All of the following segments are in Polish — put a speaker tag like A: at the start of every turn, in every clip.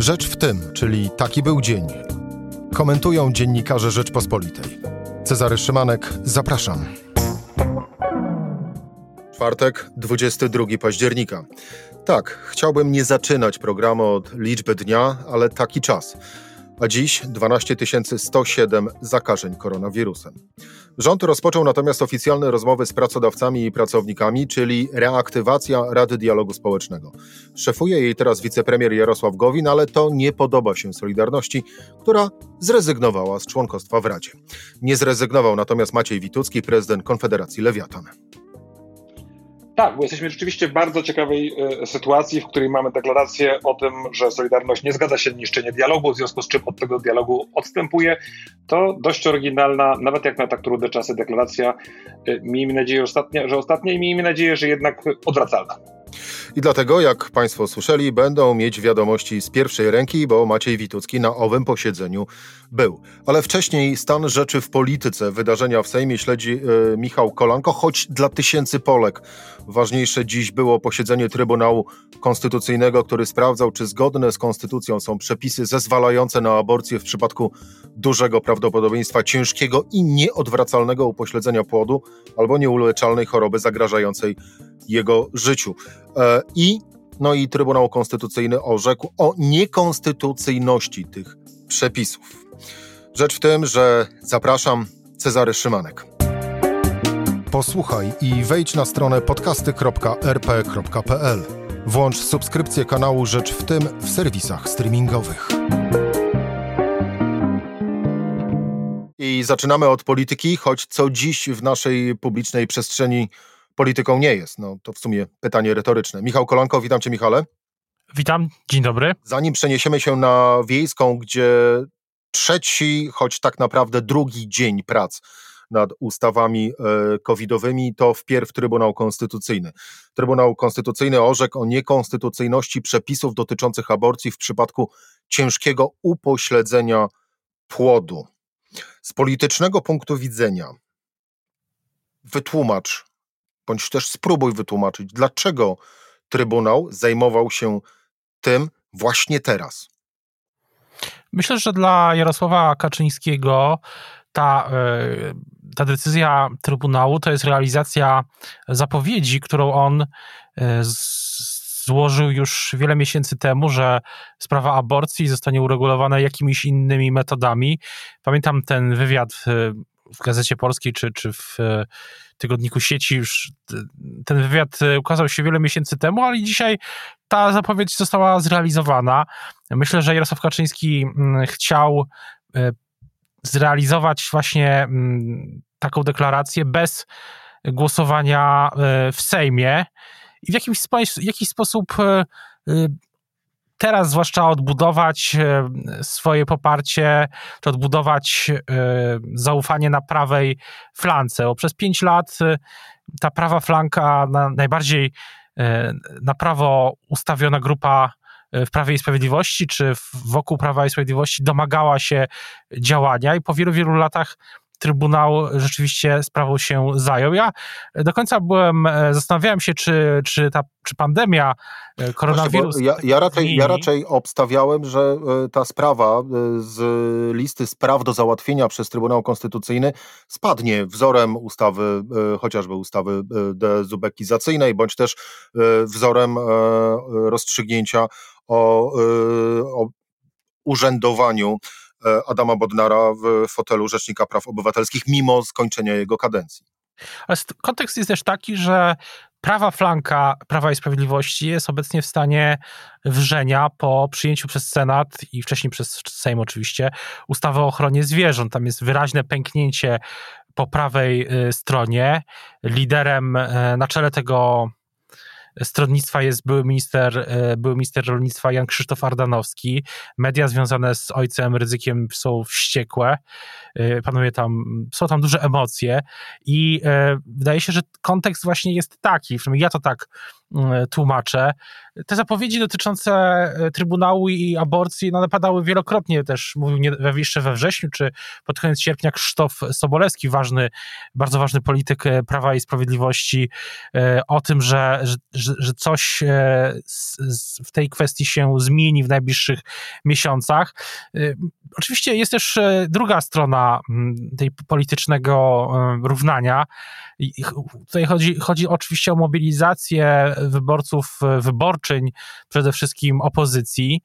A: Rzecz w tym, czyli taki był dzień. Komentują dziennikarze Rzeczpospolitej. Cezary Szymanek, zapraszam. Czwartek, 22 października. Tak, chciałbym nie zaczynać programu od liczby dnia, ale taki czas. A dziś 12 107 zakażeń koronawirusem. Rząd rozpoczął natomiast oficjalne rozmowy z pracodawcami i pracownikami, czyli reaktywacja Rady Dialogu Społecznego. Szefuje jej teraz wicepremier Jarosław Gowin, ale to nie podoba się Solidarności, która zrezygnowała z członkostwa w Radzie. Nie zrezygnował natomiast Maciej Witucki, prezydent Konfederacji Lewiatan.
B: Tak, bo jesteśmy rzeczywiście w bardzo ciekawej e, sytuacji, w której mamy deklarację o tym, że Solidarność nie zgadza się niszczenie dialogu, w związku z czym od tego dialogu odstępuje. To dość oryginalna, nawet jak na tak trudne czasy, deklaracja. E, miejmy nadzieję, ostatnia, że ostatnia i miejmy nadzieję, że jednak odwracalna.
A: I dlatego, jak Państwo słyszeli, będą mieć wiadomości z pierwszej ręki, bo Maciej Witucki na owym posiedzeniu był. Ale wcześniej stan rzeczy w polityce, wydarzenia w Sejmie śledzi e, Michał Kolanko, choć dla tysięcy Polek ważniejsze dziś było posiedzenie Trybunału Konstytucyjnego, który sprawdzał, czy zgodne z konstytucją są przepisy zezwalające na aborcję w przypadku dużego prawdopodobieństwa ciężkiego i nieodwracalnego upośledzenia płodu albo nieuleczalnej choroby zagrażającej jego życiu. E, I, no i Trybunał Konstytucyjny orzekł o niekonstytucyjności tych przepisów. Rzecz w tym, że zapraszam Cezary Szymanek. Posłuchaj i wejdź na stronę podcasty.rp.pl. Włącz subskrypcję kanału Rzecz w tym w serwisach streamingowych. I zaczynamy od polityki, choć co dziś w naszej publicznej przestrzeni polityką nie jest. No to w sumie pytanie retoryczne. Michał Kolanko, witam cię Michale.
C: Witam, dzień dobry.
A: Zanim przeniesiemy się na Wiejską, gdzie trzeci, choć tak naprawdę drugi dzień prac nad ustawami e, covidowymi, to wpierw Trybunał Konstytucyjny. Trybunał Konstytucyjny orzekł o niekonstytucyjności przepisów dotyczących aborcji w przypadku ciężkiego upośledzenia płodu. Z politycznego punktu widzenia wytłumacz, bądź też spróbuj wytłumaczyć, dlaczego Trybunał zajmował się tym właśnie teraz.
C: Myślę, że dla Jarosława Kaczyńskiego ta, e, ta decyzja Trybunału to jest realizacja zapowiedzi, którą on e, złożył już wiele miesięcy temu, że sprawa aborcji zostanie uregulowana jakimiś innymi metodami. Pamiętam ten wywiad w Gazecie Polskiej czy, czy w tygodniku sieci już ten wywiad ukazał się wiele miesięcy temu, ale dzisiaj ta zapowiedź została zrealizowana. Myślę, że Jarosław Kaczyński mm, chciał e, zrealizować właśnie mm, taką deklarację bez głosowania e, w Sejmie i w jakiś, jakiś sposób e, teraz zwłaszcza odbudować swoje poparcie, czy odbudować zaufanie na prawej flance, bo przez pięć lat ta prawa flanka, najbardziej na prawo ustawiona grupa E, w Prawie i Sprawiedliwości, czy wokół Prawa i Sprawiedliwości domagała się działania i po wielu, wielu latach Trybunał rzeczywiście sprawą się zajął. Ja do końca byłem, e, zastanawiałem się, czy, czy ta czy pandemia e, koronawirusa.
A: Ja, ja, raczej, ja raczej obstawiałem, że ta sprawa z listy spraw do załatwienia przez Trybunał Konstytucyjny spadnie wzorem ustawy, chociażby ustawy dezubekizacyjnej, bądź też wzorem rozstrzygnięcia o, o urzędowaniu e, Adama Bodnara w fotelu Rzecznika Praw Obywatelskich, mimo skończenia jego kadencji.
C: Ale kontekst jest też taki, że prawa flanka Prawa i Sprawiedliwości jest obecnie w stanie wrzenia po przyjęciu przez Senat i wcześniej przez Sejm oczywiście ustawy o ochronie zwierząt. Tam jest wyraźne pęknięcie po prawej y, stronie. Liderem y, na czele tego stronnictwa jest były minister, e, były minister rolnictwa Jan Krzysztof Ardanowski. Media związane z ojcem ryzykiem są wściekłe. E, panuje tam, są tam duże emocje i e, wydaje się, że kontekst właśnie jest taki, ja to tak tłumacze. Te zapowiedzi dotyczące Trybunału i aborcji no, padały wielokrotnie też, mówił nie, jeszcze we wrześniu czy pod koniec sierpnia Krzysztof Sobolewski, ważny, bardzo ważny polityk Prawa i Sprawiedliwości, o tym, że, że, że coś w tej kwestii się zmieni w najbliższych miesiącach. Oczywiście jest też druga strona tej politycznego równania. Tutaj chodzi, chodzi oczywiście o mobilizację wyborców, wyborczyń, przede wszystkim opozycji,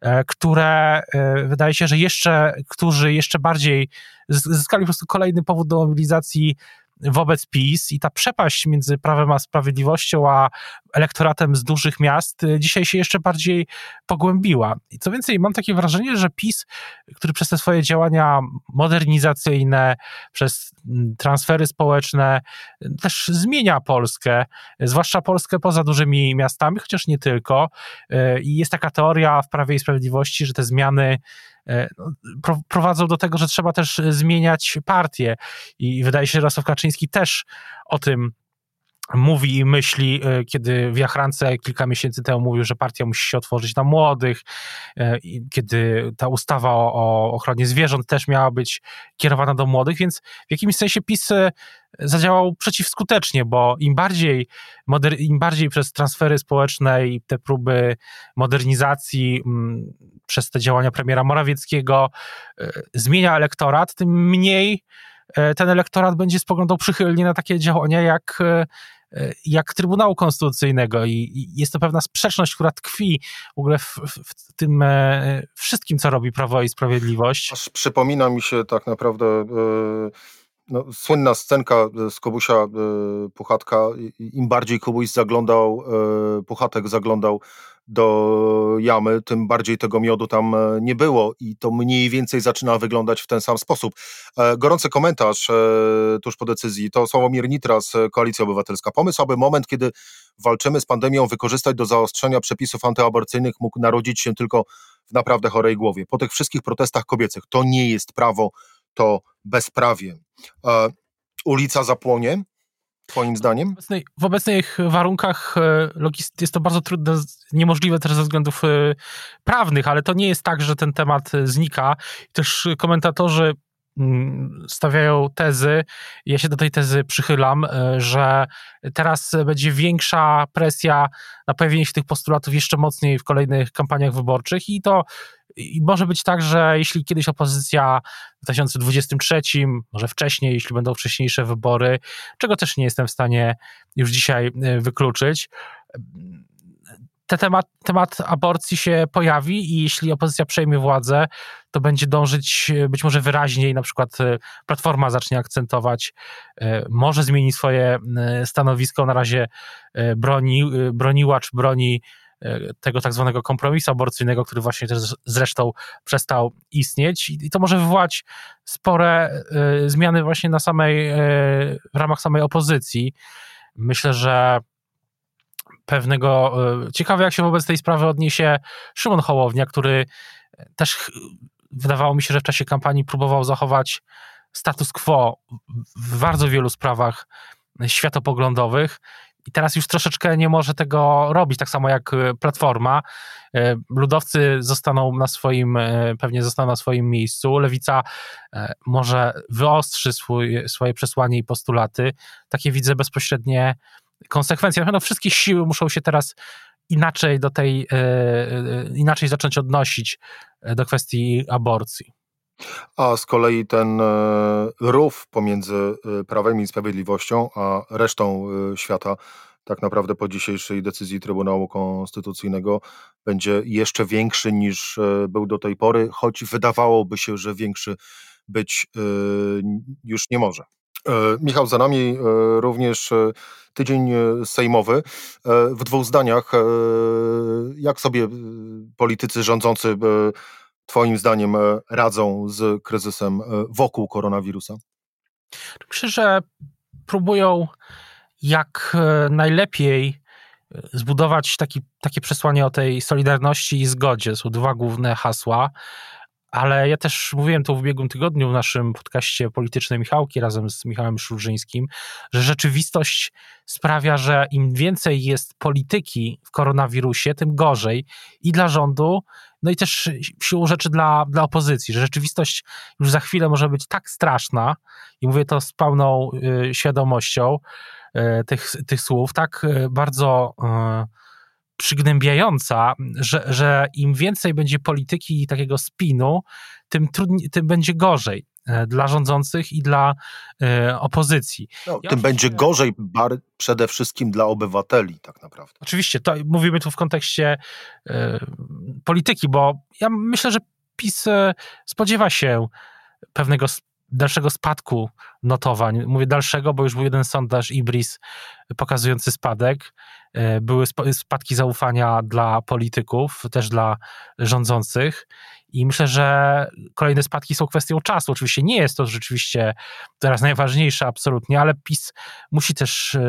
C: e, które e, wydaje się, że jeszcze, którzy jeszcze bardziej zyskali po prostu kolejny powód do mobilizacji wobec PiS i ta przepaść między Prawem a Sprawiedliwością, a elektoratem z dużych miast y, dzisiaj się jeszcze bardziej pogłębiła. I co więcej, mam takie wrażenie, że PiS, który przez te swoje działania modernizacyjne, przez mm, transfery społeczne y, też zmienia Polskę, zwłaszcza Polskę poza dużymi miastami, chociaż nie tylko. Y, I jest taka teoria w Prawie i Sprawiedliwości, że te zmiany prowadzą do tego, że trzeba też zmieniać partię. I wydaje się, że Jarosław Kaczyński też o tym mówi i myśli, e, kiedy w Jachrance kilka miesięcy temu mówił, że partia musi się otworzyć na młodych, e, kiedy ta ustawa o, ochronie zwierząt też miała być kierowana do młodych, więc w jakimś sensie PiS zadziałał przeciwskutecznie, bo im bardziej, moder, im bardziej przez transfery społeczne i te próby modernizacji, mm, przez te działania premiera Morawieckiego e, zmienia elektorat, tym mniej e, ten elektorat będzie spoglądał przychylnie na takie działania jak e, jak Trybunału Konstytucyjnego i, jest to pewna sprzeczność, która tkwi w ogóle w, w, tym wszystkim, co robi Prawo i Sprawiedliwość.
A: Aż przypomina mi się tak naprawdę yy no, słynna scenka e, z Kubusia e, Puchatka. Im bardziej Kubuś zaglądał, e, Puchatek zaglądał do jamy, tym bardziej tego miodu tam nie było i to mniej więcej zaczyna wyglądać w ten sam sposób. Gorący komentarz tuż po decyzji to Sławomir Nitras, Koalicja Obywatelska. Pomysł, aby moment, kiedy walczymy z pandemią, wykorzystać do zaostrzenia przepisów antyaborcyjnych mógł narodzić się tylko w naprawdę chorej głowie. Po tych wszystkich protestach kobiecych to nie jest prawo, to bezprawie. E, ulica zapłonie, Twoim zdaniem?
C: W, w obecnych warunkach e, jest to bardzo trudne, niemożliwe też ze względów e, prawnych, ale to nie jest tak, że ten temat znika. Też komentatorzy stawiają tezy, ja się do tej tezy przychylam, że teraz będzie większa presja na pojawienie się tych postulatów jeszcze mocniej w kolejnych kampaniach wyborczych i to i może być tak, że jeśli kiedyś opozycja w 2023, może wcześniej, jeśli będą wcześniejsze wybory, czego też nie jestem w stanie już dzisiaj e, wykluczyć, ten temat, temat aborcji się pojawi i jeśli opozycja przejmie władzę, to będzie dążyć e, być może wyraźniej, na przykład e, Platforma zacznie akcentować, może zmieni swoje stanowisko, na razie broni, broniła czy broni E, tego tak zwanego kompromisu aborcyjnego, który właśnie też zresztą przestał istnieć i to może wywołać spore e, zmiany właśnie na samej, e, w ramach samej opozycji. Myślę, że pewnego, ciekawe jak się wobec tej sprawy odniesie Szymon Hołownia, który też wydawało mi się, że w czasie kampanii próbował zachować status quo w bardzo wielu sprawach światopoglądowych i teraz już troszeczkę nie może tego robić, tak samo jak e, Platforma. E, ludowcy zostaną na swoim, e, pewnie zostaną na swoim miejscu. Lewica może wyostrzy swój, swoje przesłanie i postulaty. Takie widzę bezpośrednie konsekwencje. Pewno wszystkie siły muszą się teraz inaczej do tej, inaczej zacząć odnosić do kwestii aborcji.
A: A z kolei ten e, rów pomiędzy e, Prawem i Sprawiedliwością, a resztą e, świata, tak naprawdę po dzisiejszej decyzji Trybunału Konstytucyjnego, będzie jeszcze większy niż był do tej pory, choć wydawałoby się, że większy być już nie może. Michał, za nami również tydzień sejmowy. W dwóch zdaniach, jak sobie politycy rządzący Twoim zdaniem e, radzą z kryzysem e, wokół koronawirusa?
C: Myślę, że próbują jak e, najlepiej zbudować taki, takie przesłanie o tej solidarności i zgodzie. Są dwa główne hasła. Ale ja też mówiłem to w ubiegłym tygodniu w naszym podcaście Politycznej Michałki razem z Michałem Szulżyńskim, że rzeczywistość sprawia, że im więcej jest polityki w koronawirusie, tym gorzej i dla rządu, no i też siłą rzeczy dla, dla opozycji, że rzeczywistość już za chwilę może być tak straszna i mówię to z pełną y, świadomością y, tych, tych słów, tak y, bardzo y, przygnębiająca, że, że im więcej będzie polityki i takiego spinu, tym, trudniej, tym będzie gorzej e, dla rządzących i dla y, opozycji.
A: No, tym będzie gorzej bar, przede wszystkim dla obywateli, tak naprawdę.
C: Oczywiście, to mówimy tu w kontekście y, polityki, bo ja myślę, że PiS spodziewa się pewnego dalszego spadku notowań. Mówię dalszego, bo już był jeden sondaż Ibris pokazujący spadek. E, były spadki zaufania dla polityków, też dla rządzących. I myślę, że kolejne spadki są kwestią czasu. Oczywiście nie jest to rzeczywiście teraz najważniejsze, absolutnie, ale PiS musi też e,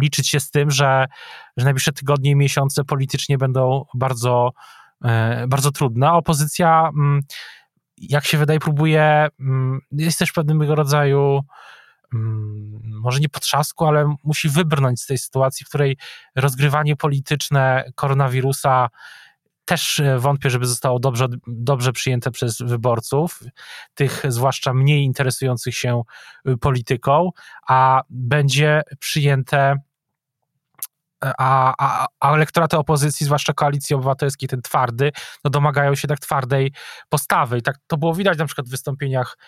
C: liczyć się z tym, że, że najbliższe tygodnie i miesiące politycznie będą bardzo, e, bardzo trudne. Opozycja mm, jak się wydaje, próbuje, mm, jest też pewnego rodzaju mm, może nie potrzasku, ale musi wybrnąć z tej sytuacji, w której rozgrywanie polityczne koronawirusa też e, wątpię, żeby zostało dobrze, dobrze przyjęte przez wyborców, tych zwłaszcza mniej interesujących się y, polityką, a będzie przyjęte a, a, a elektoraty opozycji, zwłaszcza koalicji obywatelskiej, ten twardy, no domagają się tak twardej postawy. I tak to było widać na przykład w wystąpieniach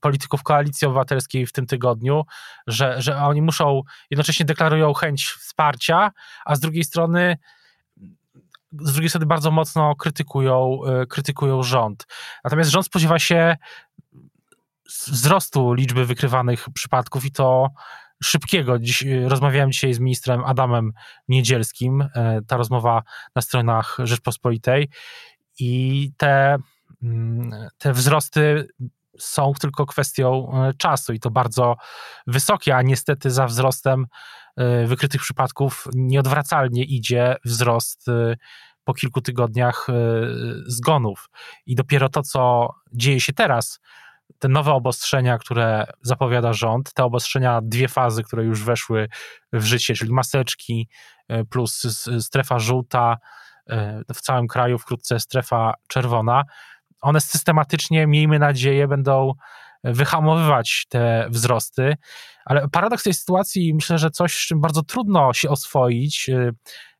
C: polityków koalicji obywatelskiej w tym tygodniu, że, że oni muszą, jednocześnie deklarują chęć wsparcia, a z drugiej strony z drugiej strony bardzo mocno krytykują, e, krytykują rząd. Natomiast rząd spodziewa się wzrostu liczby wykrywanych przypadków i to szybkiego. Dziś, y, rozmawiałem dzisiaj z ministrem Adamem Niedzielskim, e, ta rozmowa na stronach Rzeczpospolitej i te, mm, te wzrosty są tylko kwestią e, czasu i to bardzo wysokie, a niestety za wzrostem e, wykrytych przypadków nieodwracalnie idzie wzrost po kilku tygodniach zgonów. I dopiero to, co dzieje się teraz, te nowe obostrzenia, które zapowiada rząd, te obostrzenia, dwie fazy, które już weszły w życie, czyli maseczki e, plus strefa żółta e, w całym kraju, wkrótce strefa czerwona, one systematycznie, miejmy nadzieję, będą wyhamowywać te wzrosty, ale paradoks tej sytuacji, myślę, że coś, z czym bardzo trudno się oswoić, e,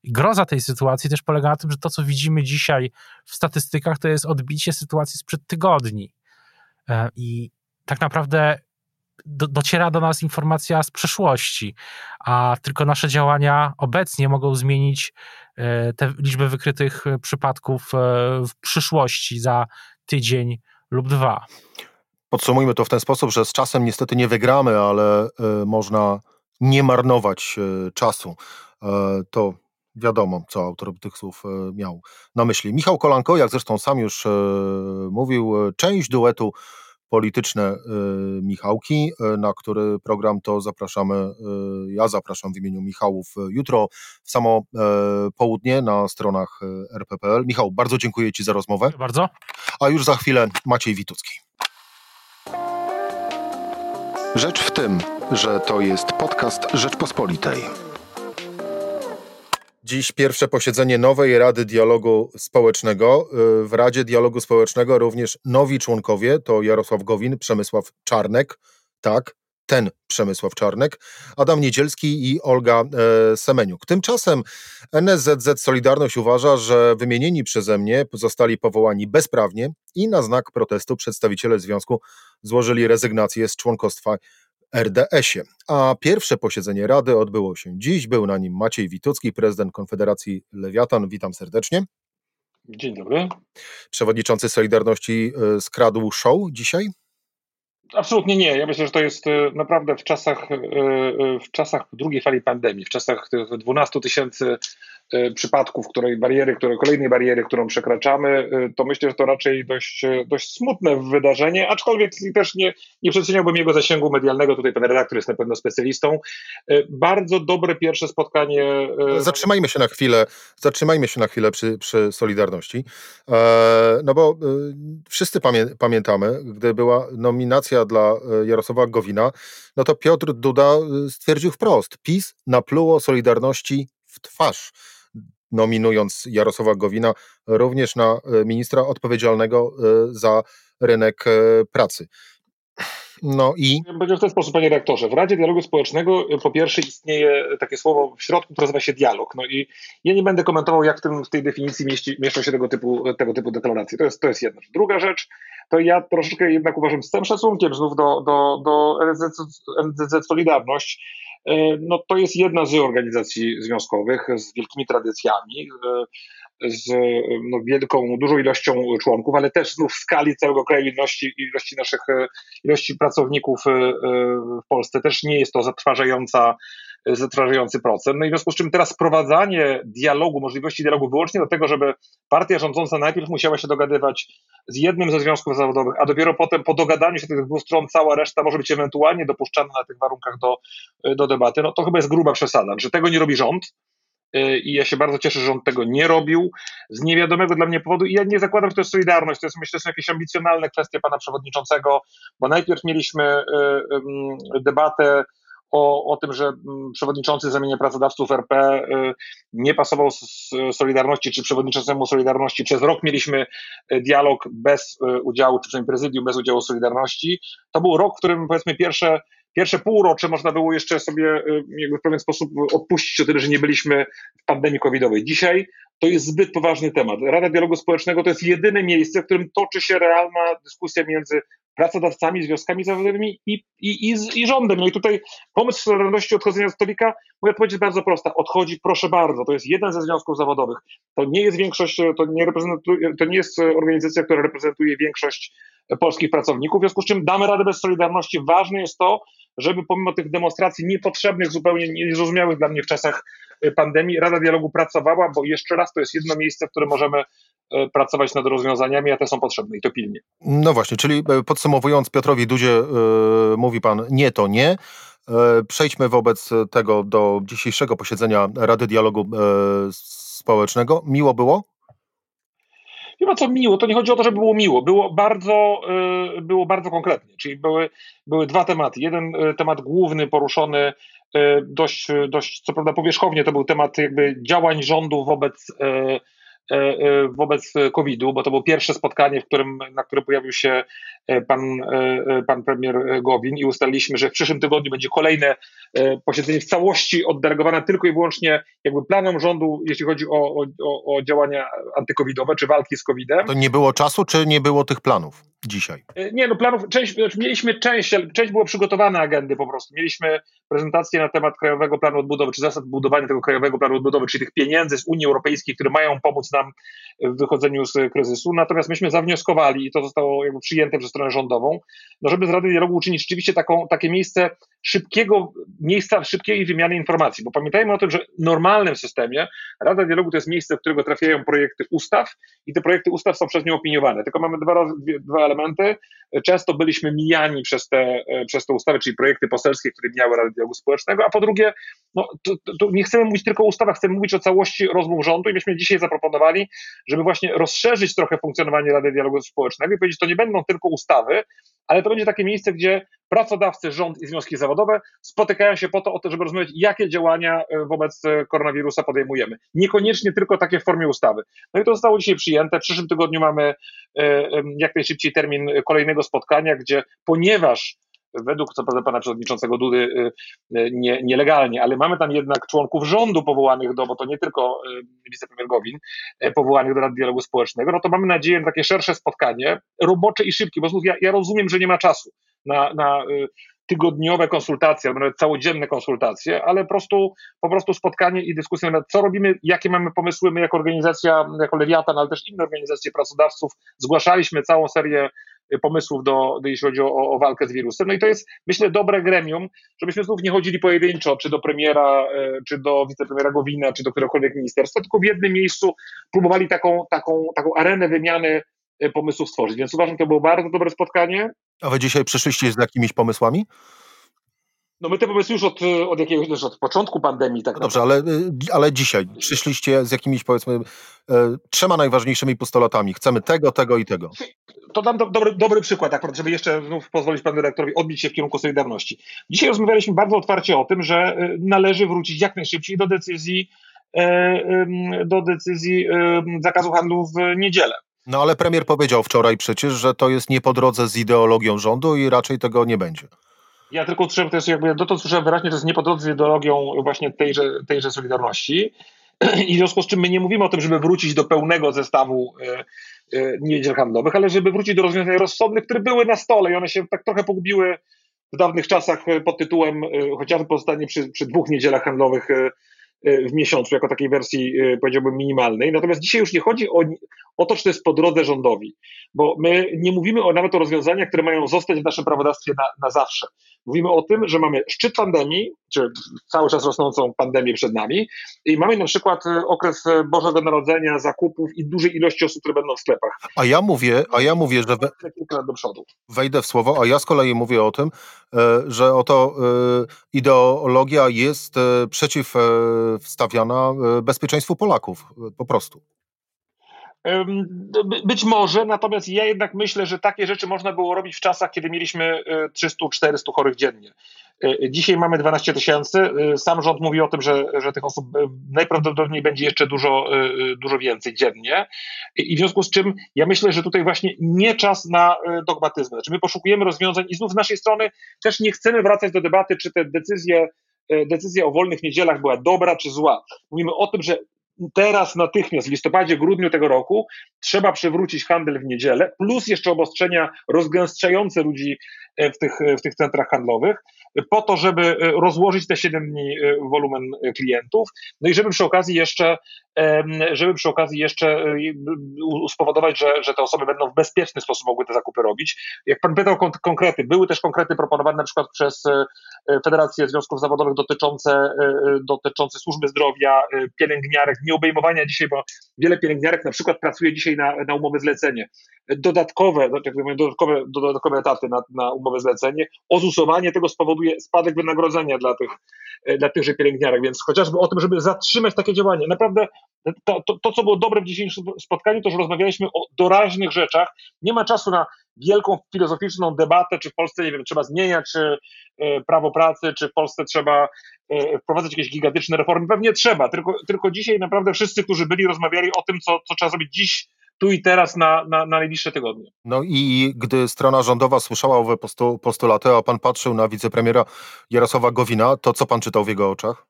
C: groza tej sytuacji też polega na tym, że to, co widzimy dzisiaj w statystykach, to jest odbicie sytuacji sprzed tygodni. E, I tak naprawdę do, dociera do nas informacja z przeszłości, a tylko nasze działania obecnie mogą zmienić e, tę liczbę wykrytych przypadków e, w przyszłości za tydzień lub dwa.
A: Podsumujmy to w ten sposób, że z czasem niestety nie wygramy, ale można nie marnować czasu. To wiadomo, co autor tych słów miał na myśli. Michał Kolanko, jak zresztą sam już mówił, część duetu polityczne y, Michałki, y, na który program to zapraszamy, y, ja zapraszam w imieniu Michałów jutro w samo południe na stronach rp.pl. Michał, bardzo dziękuję Ci za rozmowę.
C: Dziękuję bardzo.
A: A już za chwilę Maciej Witucki. Rzecz w tym, że to jest podcast Rzeczpospolitej. Dziś pierwsze posiedzenie nowej Rady Dialogu Społecznego. Y, w Radzie Dialogu Społecznego również nowi członkowie to Jarosław Gowin, Przemysław Czarnek, tak, ten Przemysław Czarnek, Adam Niedzielski i Olga e, Semeniuk. Tymczasem NSZZ Solidarność uważa, że wymienieni przeze mnie zostali powołani bezprawnie i na znak protestu przedstawiciele związku złożyli rezygnację z członkostwa RDS-ie. A pierwsze posiedzenie Rady odbyło się dziś. Był na nim Maciej Witucki, prezydent Konfederacji Lewiatan. Witam serdecznie.
B: Dzień dobry.
A: Przewodniczący Solidarności e, skradł show dzisiaj?
B: Absolutnie nie. Ja myślę, że to jest e, naprawdę w czasach, e, w czasach drugiej fali pandemii, w czasach tych 12 tysięcy Y, przypadków, której bariery, które, kolejnej bariery, którą przekraczamy, y, to myślę, że to raczej dość, y, dość smutne wydarzenie, aczkolwiek też nie, nie przeceniałbym jego zasięgu medialnego. Tutaj pan redaktor jest na pewno specjalistą. Bardzo dobre pierwsze spotkanie.
A: Zatrzymajmy się na chwilę, zatrzymajmy się na chwilę przy, przy Solidarności. E, no bo wszyscy pamię pamiętamy, gdy była nominacja dla Jarosława Gowina, no to Piotr Duda stwierdził wprost: PiS napluło Solidarności w twarz nominując Jarosława Gowina również na e, ministra odpowiedzialnego e, za rynek e, pracy.
B: No i. Będzie w ten sposób, panie rektorze. W Radzie Dialogu Społecznego po pierwsze istnieje takie słowo w środku, które nazywa się dialog. No i ja nie będę komentował, jak w, tym, w tej definicji mieści, mieszczą się tego typu, tego typu deklaracje. To jest, to jest jedna rzecz. Druga rzecz, to ja troszeczkę jednak uważam z całym szacunkiem znów do, do, do NZZ, Solidarność, E, no to jest jedna z organizacji związkowych z wielkimi tradycjami, e, z no, wielką, dużą ilością członków, ale też znów w skali całego kraju ilości, ilości naszych, e, ilości pracowników w Polsce też nie jest to zatrważająca zatrważający procent. No i w związku z czym teraz sprowadzanie dialogu, możliwości dialogu wyłącznie do tego, żeby partia rządząca najpierw musiała się dogadywać z jednym ze związków zawodowych, a dopiero potem po dogadaniu się tych dwóch stron cała reszta może być ewentualnie dopuszczana na tych warunkach do, do debaty, no to chyba jest gruba przesada, że tego nie robi rząd, i ja się bardzo cieszę, że rząd tego nie robił z niewiadomego dla mnie powodu i ja nie zakładam, że to jest solidarność, to jest myślę, że są jakieś ambicjonalne kwestie pana przewodniczącego, bo najpierw mieliśmy y, debatę o, o tym, że mm, przewodniczący zamienie pracodawców RP y, nie pasował z Solidarności, czy przewodniczącemu Solidarności. Przez rok mieliśmy dialog bez udziału, czy przynajmniej prezydium bez udziału Solidarności. To był rok, w którym powiedzmy pierwsze pierwsze półrocze można było jeszcze sobie jakby w pewien sposób odpuścić o tyle, że nie byliśmy w pandemii covidowej. Dzisiaj to jest zbyt poważny temat. Rada Dialogu Społecznego to jest jedyne miejsce, w którym toczy się realna dyskusja między pracodawcami, związkami zawodowymi i, i, i, i rządem. No i tutaj pomysł Solidarności odchodzenia z stolika, moja odpowiedź jest bardzo prosta. Odchodzi, proszę bardzo, to jest jeden ze związków zawodowych. To nie jest większość, to nie, reprezentuje, to nie jest organizacja, która reprezentuje większość polskich pracowników, w związku z czym damy radę bez Solidarności. Ważne jest to, żeby pomimo tych demonstracji niepotrzebnych, zupełnie niezrozumiałych dla mnie w czasach pandemii, Rada Dialogu pracowała, bo jeszcze raz to jest jedno miejsce, w którym możemy pracować nad rozwiązaniami, a te są potrzebne i to pilnie.
A: No właśnie, czyli e, podsumowując, Piotrowi Dudzie yy, mówi pan nie to nie. Przejdźmy wobec tego do dzisiejszego posiedzenia Rady Dialogu Społecznego. Miło było?
B: Ma co miło, to nie chodzi o to, żeby było miło. Było bardzo, było bardzo konkretnie, czyli były, były dwa tematy. Jeden temat główny poruszony dość, dość, co prawda powierzchownie, to był temat jakby działań rządu wobec E, e, wobec COVID-u, bo to było pierwsze spotkanie, w którym, na którym pojawił się e, pan, pan premier Gowin i ustaliliśmy, że w przyszłym tygodniu będzie kolejne posiedzenie w całości oddelegowane tylko i wyłącznie jakby planom rządu, jeśli chodzi o, o, o działania antykowidowe czy walki z COVID-em.
A: To nie było czasu, czy nie było tych planów? dzisiaj?
B: Nie, no planów, część, znaczy mieliśmy część, część było przygotowane agendy po prostu. Mieliśmy prezentację na temat Krajowego Planu Odbudowy, czy zasad budowania tego Krajowego Planu Odbudowy, czyli tych pieniędzy z Unii Europejskiej, które mają pomóc nam w wychodzeniu z kryzysu. Natomiast myśmy zawnioskowali, i to zostało jakby przyjęte przez stronę rządową, no żeby z Rady Dialogu uczynić rzeczywiście taką, takie miejsce szybkiego, miejsca szybkiej wymiany informacji, bo pamiętajmy o tym, że w normalnym systemie Rada Dialogu to jest miejsce, w którego trafiają projekty ustaw i te projekty ustaw są przez nią opiniowane. Tylko mamy dwa, dwa elementy. Często byliśmy mijani przez te, przez te ustawy, czyli projekty poselskie, które miały Radę Dialogu Społecznego, a po drugie, no, to, to nie chcemy mówić tylko o ustawach, chcemy mówić o całości rozmów rządu i myśmy dzisiaj zaproponowali, żeby właśnie rozszerzyć trochę funkcjonowanie Rady Dialogu Społecznego i powiedzieć, to nie będą tylko ustawy, ale to będzie takie miejsce, gdzie pracodawcy, rząd i związki zawodowe spotykają się po to, żeby rozmawiać, jakie działania e, wobec e, koronawirusa podejmujemy. Niekoniecznie tylko takie w formie ustawy. No i to zostało dzisiaj przyjęte. W przyszłym tygodniu mamy e, jak najszybciej termin kolejnego spotkania, gdzie ponieważ według co prawda pana przewodniczącego Dudy nie, nielegalnie, ale mamy tam jednak członków rządu powołanych do, bo to nie tylko wicepremier Gowin, powołanych do Rady Dialogu Społecznego, no to mamy nadzieję na takie szersze spotkanie, robocze i szybkie, bo ja, ja rozumiem, że nie ma czasu na, na y, tygodniowe konsultacje, albo nawet całodzienne konsultacje, ale po prostu, po prostu spotkanie i dyskusja na co robimy, jakie mamy pomysły. My jako organizacja, jako Lewiatan, ale też inne organizacje pracodawców zgłaszaliśmy całą serię pomysłów, do, jeśli chodzi o, o, walkę z wirusem. No i to jest, myślę, dobre gremium, żebyśmy znów nie chodzili pojedynczo, czy do premiera, czy do wicepremiera Gowina, czy do któregokolwiek ministerstwa, tylko w jednym miejscu próbowali taką, taką, taką arenę wymiany pomysłów stworzyć. Więc uważam, to było bardzo dobre spotkanie.
A: A wy dzisiaj przyszliście z jakimiś pomysłami?
B: No my te pomysły już od, od jakiegoś, już od początku pandemii. Tak
A: no dobrze, ale, ale dzisiaj przyszliście z jakimiś powiedzmy e, trzema najważniejszymi postulatami. Chcemy tego, tego i tego.
B: To dam do, dobry, dobry przykład, tak, żeby jeszcze znów pozwolić panu dyrektorowi odbić się w kierunku Solidarności. Dzisiaj rozmawialiśmy bardzo otwarcie o tym, że e, należy wrócić jak najszybciej do decyzji e, do decyzji zakazu handlu w niedzielę.
A: No ale premier powiedział wczoraj przecież, że to jest nie po drodze z ideologią rządu i raczej tego nie będzie.
B: Ja tylko usłyszałem też, jakby dotąd słyszałem wyraźnie, że jest nie po drodze z ideologią właśnie tejże, tejże Solidarności. I w związku z czym my nie mówimy o tym, żeby wrócić do pełnego zestawu e, e, niedziel handlowych, ale żeby wrócić do rozwiązań rozsądnych, które były na stole i one się tak trochę pogubiły w dawnych czasach pod tytułem chociażby pozostanie przy, przy dwóch niedzielach handlowych E, w miesiącu, jako takiej wersji, e, powiedziałbym, minimalnej. Natomiast dzisiaj już nie chodzi o, o to, czy to jest po drodze rządowi, bo my nie mówimy o, nawet o rozwiązaniach, które mają zostać w naszym prawodawstwie na, na zawsze. Mówimy o tym, że mamy szczyt pandemii, czy cały czas rosnącą pandemię przed nami i mamy na przykład e, okres Bożego Narodzenia, zakupów i dużej ilości osób, które będą w sklepach.
A: A ja mówię, a ja mówię, że we...
B: kilka lat do przodu.
A: wejdę w słowo, a ja z kolei mówię o tym, że oto ideologia jest przeciw wstawiana e, bezpieczeństwu Polaków, e, po prostu.
B: Być może, natomiast ja jednak myślę, że takie rzeczy można było robić w czasach, kiedy mieliśmy 300-400 e, chorych dziennie. Dzisiaj mamy 12 tysięcy. Sam rząd mówi o tym, że, że tych osób najprawdopodobniej będzie jeszcze dużo, dużo więcej dziennie. I w związku z czym ja myślę, że tutaj właśnie nie czas na dogmatyzm. Znaczy my poszukujemy rozwiązań i znów z naszej strony też nie chcemy wracać do debaty, czy te decyzje decyzja o wolnych niedzielach była dobra czy zła. Mówimy o tym, że teraz natychmiast w listopadzie, grudniu tego roku trzeba przywrócić handel w niedzielę, plus jeszcze obostrzenia rozgęszczające ludzi e, w tych, w tych centrach handlowych, po to, żeby e, rozłożyć te 7 dni wolumen klientów, no i żeby przy okazji jeszcze żeby przy okazji jeszcze spowodować, że, że te osoby będą w bezpieczny sposób mogły te zakupy robić. Jak pan pytał konkrety, były też konkrety proponowane na przykład przez Federację Związków Zawodowych dotyczące, dotyczące służby zdrowia, pielęgniarek, nieobejmowania dzisiaj, bo wiele pielęgniarek na przykład pracuje dzisiaj na, na umowę zlecenie. Dodatkowe, no, mówię, dodatkowe, dodatkowe etaty na, na umowę zlecenie. Ozusowanie tego spowoduje spadek wynagrodzenia dla, tych, dla tychże pielęgniarek, więc chociażby o tym, żeby zatrzymać takie działania. Naprawdę to, to, to, co było dobre w dzisiejszym spotkaniu, to że rozmawialiśmy o doraźnych rzeczach. Nie ma czasu na wielką filozoficzną debatę, czy w Polsce, nie wiem, trzeba zmieniać czy, e, prawo pracy, czy w Polsce trzeba e, wprowadzać jakieś gigantyczne reformy. Pewnie trzeba, tylko, tylko dzisiaj naprawdę wszyscy, którzy byli, rozmawiali o tym, co, co trzeba zrobić dziś, tu i teraz na, na, na najbliższe tygodnie.
A: No i gdy strona rządowa słyszała owe postulaty, a pan patrzył na wicepremiera Jarosława Gowina, to co pan czytał w jego oczach?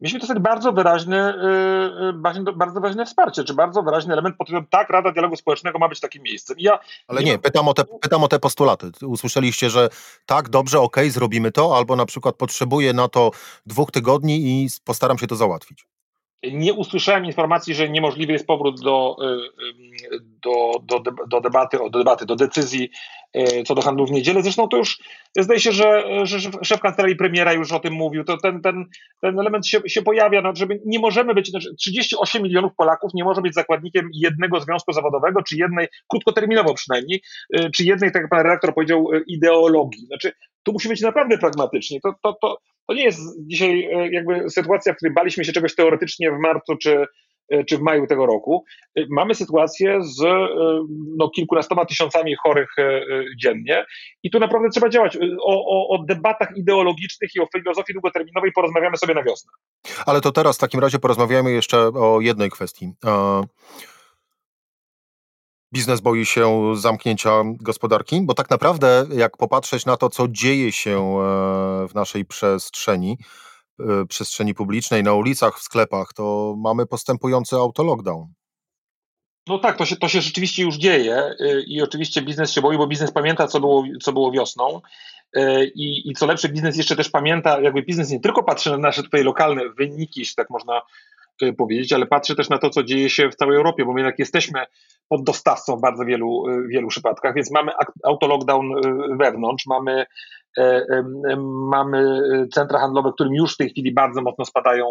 B: Mieliśmy dostać bardzo wyraźne, y, y, bardzo wyraźne wsparcie, czy bardzo wyraźny element pod którym tak, Rada Dialogu Społecznego ma być takim miejscem.
A: Ja Ale nie, nie pytam, o te, pytam o te postulaty. Usłyszeliście, że tak, dobrze, okej, okay, zrobimy to, albo na przykład potrzebuję na to dwóch tygodni i postaram się to załatwić.
B: Nie usłyszałem informacji, że niemożliwy jest powrót do, y, do, do, do, debaty, do debaty, do decyzji co do handlu w niedzielę. Zresztą to już zdaje się, że, że szef kancelarii premiera już o tym mówił. To ten, ten, ten element się, się pojawia, no, żeby nie możemy być, znaczy 38 milionów Polaków nie może być zakładnikiem jednego związku zawodowego, czy jednej, krótkoterminowo przynajmniej, e, czy jednej, tak jak pan redaktor powiedział, e, ideologii. Znaczy, tu musi być naprawdę pragmatycznie. To, to, to, to nie jest dzisiaj jakby sytuacja, w której baliśmy się czegoś teoretycznie w marcu czy, E, czy w maju tego roku, e, mamy sytuację z e, no, kilkunastoma tysiącami chorych dziennie i tu naprawdę trzeba działać. O, o, o debatach ideologicznych i o filozofii długoterminowej porozmawiamy sobie na wiosnę.
A: Ale to teraz w takim razie porozmawiamy jeszcze o jednej kwestii. Biznes boi się zamknięcia gospodarki, bo tak naprawdę, jak popatrzeć na to, co dzieje się w naszej przestrzeni, przestrzeni publicznej, na ulicach, w sklepach, to mamy postępujący autolockdown.
B: No tak, to się, to się rzeczywiście już dzieje y, i oczywiście biznes się boi, bo biznes pamięta, co było, co było wiosną. Y, I, I co lepsze, biznes jeszcze też pamięta, jakby biznes nie tylko patrzy na nasze tutaj lokalne wyniki, jeśli tak można powiedzieć, ale patrzę też na to, co dzieje się w całej Europie, bo my jednak jesteśmy pod dostawcą w bardzo wielu, wielu przypadkach, więc mamy autolockdown wewnątrz, mamy E, mamy centra handlowe, którym już w tej chwili bardzo mocno spadają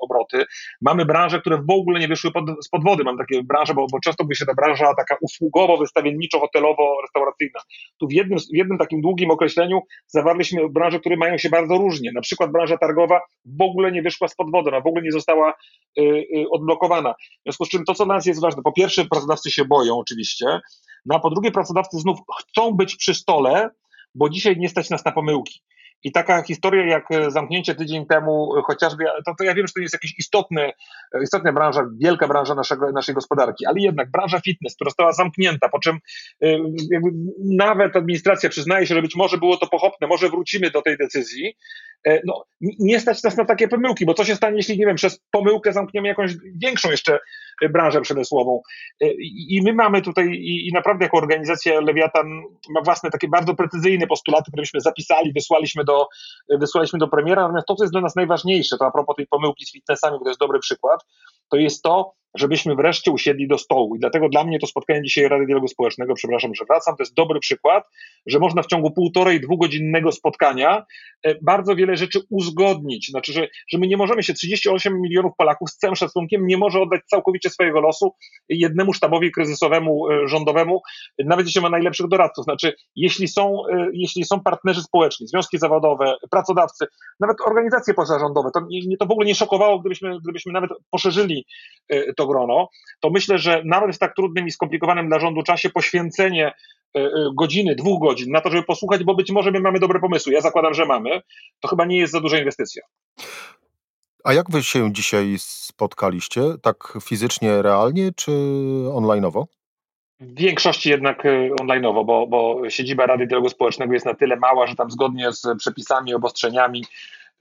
B: obroty. Mamy branże, które w ogóle nie wyszły pod, spod wody. Mam takie branże, bo, bo często mówi się ta branża taka usługowo-wystawienniczo-hotelowo-restauracyjna. Tu w jednym, w jednym takim długim określeniu zawarliśmy branże, które mają się bardzo różnie. Na przykład branża targowa w ogóle nie wyszła spod wody, ona w ogóle nie została y, odblokowana. W związku z czym to, co dla nas jest ważne, po pierwsze pracodawcy się boją oczywiście, no a po drugie pracodawcy znów chcą być przy stole, bo dzisiaj nie stać nas na pomyłki. I taka historia jak e, zamknięcie tydzień temu, e, chociażby, to, to ja wiem, że to jest jakaś istotny, e, istotna branża, wielka branża naszego, naszej gospodarki, ale jednak branża fitness, która została zamknięta, po czym nawet administracja przyznaje się, że być może było to pochopne, może wrócimy do tej decyzji, no, nie stać nas na takie pomyłki, bo co się stanie, jeśli, nie wiem, przez pomyłkę zamkniemy jakąś większą jeszcze branżę przemysłową. I my mamy tutaj, i, naprawdę jako organizacja Lewiatan ma własne takie bardzo precyzyjne postulaty, które myśmy zapisali, wysłaliśmy do, wysłaliśmy do premiera, natomiast to, co jest dla nas najważniejsze, to a propos tej pomyłki z fitnessami, bo to jest dobry przykład, to jest to, żebyśmy wreszcie usiedli do stołu. I dlatego dla mnie to spotkanie dzisiaj Rady Dialogu Społecznego, przepraszam, że wracam, to jest dobry przykład, że można w ciągu półtorej, dwugodzinnego spotkania e, bardzo wiele rzeczy uzgodnić. Znaczy, że, że my nie możemy się, 38 milionów Polaków z całym szacunkiem nie może oddać całkowicie swojego losu jednemu sztabowi kryzysowemu, e, rządowemu, nawet jeśli ma najlepszych doradców. Znaczy, jeśli są, e, jeśli są partnerzy społeczni, związki zawodowe, pracodawcy, nawet organizacje pozarządowe, to, nie, to w ogóle nie szokowało, gdybyśmy, gdybyśmy nawet poszerzyli to grono, to myślę, że nawet w tak trudnym i skomplikowanym dla rządu czasie poświęcenie e, e, godziny, dwóch godzin na to, żeby posłuchać, bo być może my mamy dobre pomysły, ja zakładam, że mamy, to chyba nie jest za duża inwestycja.
A: A jak wy się dzisiaj spotkaliście? Tak fizycznie, realnie, czy onlineowo?
B: W większości jednak e, onlineowo, bo, bo siedziba Rady Dialogu Społecznego jest na tyle mała, że tam zgodnie z przepisami, obostrzeniami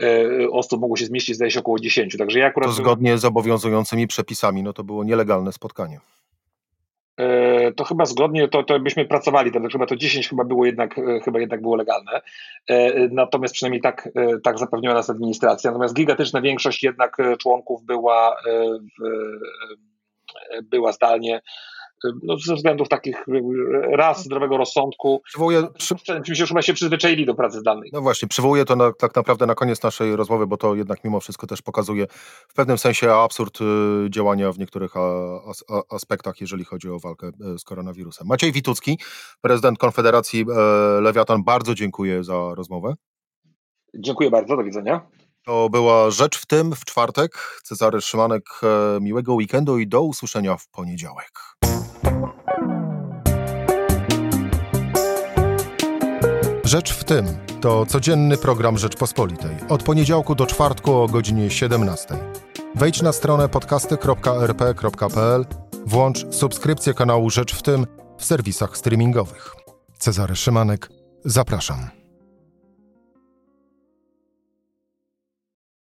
B: E, osób mogło się zmieścić, zdaje się, około 10. Także ja akurat...
A: To zgodnie z obowiązującymi przepisami, no to było nielegalne spotkanie.
B: E, to chyba zgodnie, to, to byśmy pracowali, to chyba to 10 chyba było jednak, e, chyba jednak było legalne. Natomiast przynajmniej tak, tak zapewniła nas administracja. Natomiast gigantyczna większość jednak członków była, była zdalnie no, ze względów takich raz zdrowego rozsądku. Przywołuję, przy... Myśmy się przyzwyczaili do pracy zdalnej.
A: No właśnie, przywołuję to na, tak naprawdę na koniec naszej rozmowy, bo to jednak mimo wszystko też pokazuje w pewnym sensie absurd y, działania w niektórych aspektach, jeżeli chodzi o walkę y, z koronawirusem. Maciej Witucki, prezydent Konfederacji Lewiatan, bardzo dziękuję za rozmowę.
B: Dziękuję bardzo, do widzenia.
A: To była Rzecz w tym w czwartek. Cezary Szymanek, miłego weekendu i do usłyszenia w poniedziałek. Rzecz w tym to codzienny program Rzeczpospolitej. Od poniedziałku do czwartku o godzinie 17. Wejdź na stronę podcasty.rp.pl, włącz subskrypcję kanału Rzecz w tym w serwisach streamingowych. Cezary Szymanek, zapraszam.